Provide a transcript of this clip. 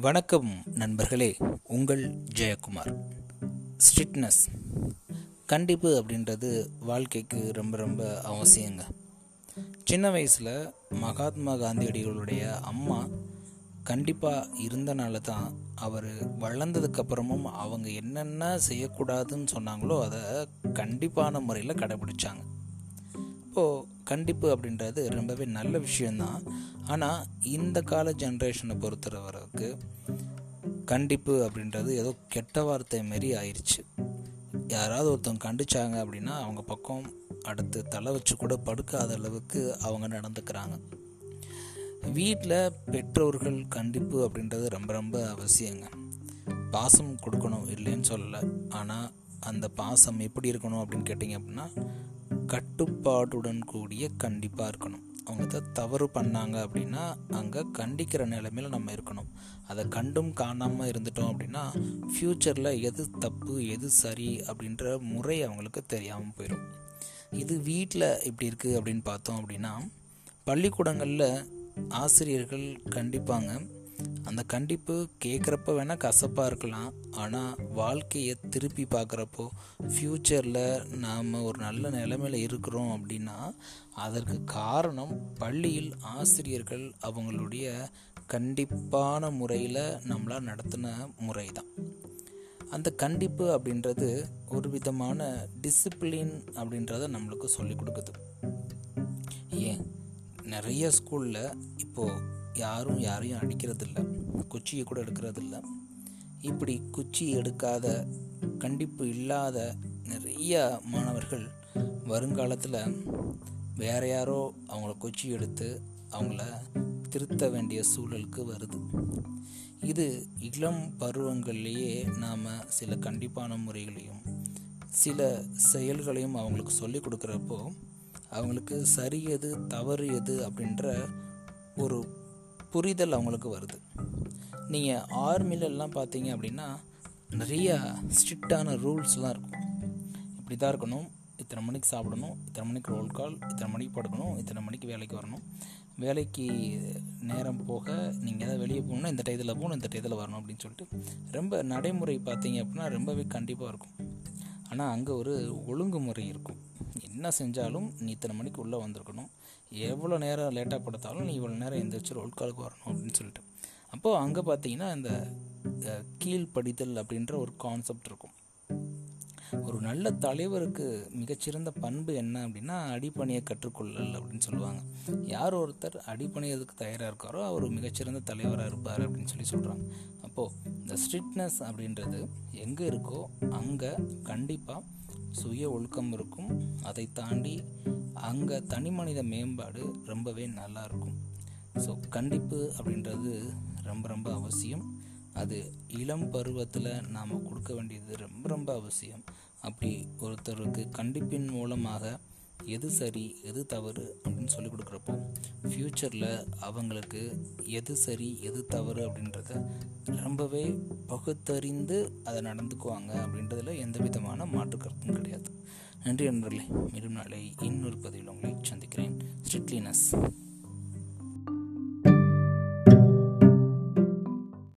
வணக்கம் நண்பர்களே உங்கள் ஜெயக்குமார். ஸ்ட்ரிக்ட்னஸ். கண்டிப்பு அப்படின்றது வாழ்க்கைக்கு ரொம்ப ரொம்ப அவசியங்க. சின்ன வயசில் மகாத்மா காந்தியடிகளுடைய அம்மா கண்டிப்பாக இருந்தனால தான் அவர் வளர்ந்ததுக்கப்புறமும் அவங்க என்னென்ன செய்யக்கூடாதுன்னு சொன்னாங்களோ அதை கண்டிப்பான முறையில் கடைபிடிச்சாங்க. இப்போது கண்டிப்பு அப்படின்றது ரொம்பவே நல்ல விஷயந்தான் ஆனால் இந்த கால ஜென்ரேஷனை பொறுத்தவரைக்கு கண்டிப்பு அப்படின்றது ஏதோ கெட்ட வார்த்தை மாரி ஆயிடுச்சு யாராவது ஒருத்தவங்க கண்டிச்சாங்க அப்படின்னா அவங்க பக்கம் அடுத்து தலை வச்சு கூட படுக்காத அளவுக்கு அவங்க நடந்துக்கிறாங்க. வீட்டில் பெற்றோர்கள் கண்டிப்பு அப்படின்றது ரொம்ப ரொம்ப அவசியங்க. பாசம் கொடுக்கணும் இல்லைன்னு சொல்லலை. ஆனால் அந்த பாசம் எப்படி இருக்கணும் அப்படின்னு கேட்டிங்க அப்படின்னா கட்டுப்பாட்டுடன் கூடிய கண்டிப்பாக இருக்கணும். அவங்க தவறு பண்ணாங்க அப்படின்னா அங்கே கண்டிக்கிற நிலைமையில் நம்ம இருக்கணும். அதை கண்டும் காணாமல் இருந்துட்டோம் அப்படின்னா ஃப்யூச்சரில் எது தப்பு எது சரி அப்படின்ற முறை அவங்களுக்கு தெரியாமல் போயிடும் இது வீட்டில் இப்படி இருக்குது அப்படின்னு பார்த்தோம் அப்படின்னா பள்ளிக்கூடங்களில் ஆசிரியர்கள் கண்டிப்பாங்க. அந்த கண்டிப்பு கேட்குறப்ப வேணால் கசப்பாக இருக்கலாம். ஆனால் வாழ்க்கையை திருப்பி பார்க்குறப்போ ஃப்யூச்சரில் நாம் ஒரு நல்ல நிலைமையில் இருக்கிறோம் அப்படின்னா அதற்கு காரணம் பள்ளியில் ஆசிரியர்கள் அவங்களுடைய கண்டிப்பான முறையில் நம்மளால் நடத்தின முறை தான் அந்த கண்டிப்பு அப்படின்றது ஒரு விதமான டிசிப்ளின் அப்படின்றத நம்மளுக்கு சொல்லிக் கொடுக்குது. ஏன்? நிறைய ஸ்கூலில் இப்போது யாரும் யாரையும் அடிக்கிறதில்ல. குச்சியை கூட எடுக்கிறதில்ல. இப்படி குச்சி எடுக்காத கண்டிப்பு இல்லாத நிறைய மாணவர்கள் வருங்காலத்தில் வேற யாரோ அவங்கள குச்சி எடுத்து அவங்கள திருத்த வேண்டிய சூழலுக்கு வருது. இது இளம் பருவங்கள்லேயே நாம் சில கண்டிப்பான முறைகளையும் சில செயல்களையும் அவங்களுக்கு சொல்லி கொடுக்குறப்போ அவங்களுக்கு சரி எது தவறு எது அப்படின்ற ஒரு புரிதல் அவங்களுக்கு வருது. நீங்கள் ஆர்மிலெல்லாம் பார்த்தீங்க அப்படின்னா நிறையா ஸ்ட்ரிக்டான ரூல்ஸ்லாம் இருக்கும். இப்படி தான் இருக்கணும். இத்தனை மணிக்கு சாப்பிடணும். இத்தனை மணிக்கு ரோல் கால் இத்தனை மணிக்கு படுக்கணும். இத்தனை மணிக்கு வேலைக்கு வரணும். வேலைக்கு நேரம் போக நீங்கள் எதாவது வெளியே போகணும் இந்த டயத்தில் போகணும் இந்த டயத்தில் வரணும் அப்படின்னு சொல்லிட்டு ரொம்ப நடைமுறை பார்த்தீங்க அப்படின்னா ரொம்பவே கண்டிப்பாக இருக்கும். ஆனால் அங்கே ஒரு ஒழுங்குமுறை இருக்கும். என்ன செஞ்சாலும் நீ இத்தனை மணிக்கு உள்ளே வந்திருக்கணும். எவ்வளோ நேரம் லேட்டாக படுத்தாலும் நீ இவ்வளோ நேரம் எந்திரிச்சு ரோல் காலுக்கு வரணும் அப்படின்னு சொல்லிட்டு. அப்போது அங்கே பார்த்தீங்கன்னா இந்த கீழ்ப்படிதல் அப்படின்ற ஒரு கான்செப்ட் இருக்கும். ஒரு நல்ல தலைவருக்கு மிகச்சிறந்த பண்பு என்ன அப்படின்னா அடிப்பணியை கற்றுக்கொள்ளல் அப்படின்னு சொல்லுவாங்க. யார் ஒருத்தர் அடிப்பணியதுக்கு தயாராக இருக்காரோ அவர் மிகச்சிறந்த தலைவராக இருப்பார் அப்படின்னு சொல்லி சொல்கிறாங்க அப்போது இந்த ஸ்ட்ரிக்ட்னஸ் அப்படின்றது எங்கே இருக்கோ அங்கே கண்டிப்பாக சுய ஒழுக்கம் இருக்கும். அதை தாண்டி அங்கே தனி மனித மேம்பாடு ரொம்பவே நல்லா இருக்கும். ஸோ கண்டிப்பு அப்படின்றது ரொம்ப ரொம்ப அவசியம். அது இளம் பருவத்தில் நாம் கொடுக்க வேண்டியது ரொம்ப ரொம்ப அவசியம். அப்படி ஒருத்தருக்கு கண்டிப்பின் மூலமாக எது சரி எது தவறு அப்படின்னு சொல்லி கொடுக்குறப்போ ஃப்யூச்சரில் அவங்களுக்கு எது சரி எது தவறு அப்படின்றத ரொம்பவே பகுத்தறிந்து அதை நடந்துக்குவாங்க அப்படின்றதுல எந்த விதமான மாற்று கருத்தும் கிடையாது. நன்றி நண்பர்களே. மீண்டும் நாளை இன்னொரு பதிவில் உங்களை சந்திக்கிறேன். ஸ்ட்ரிக்ட்லினஸ்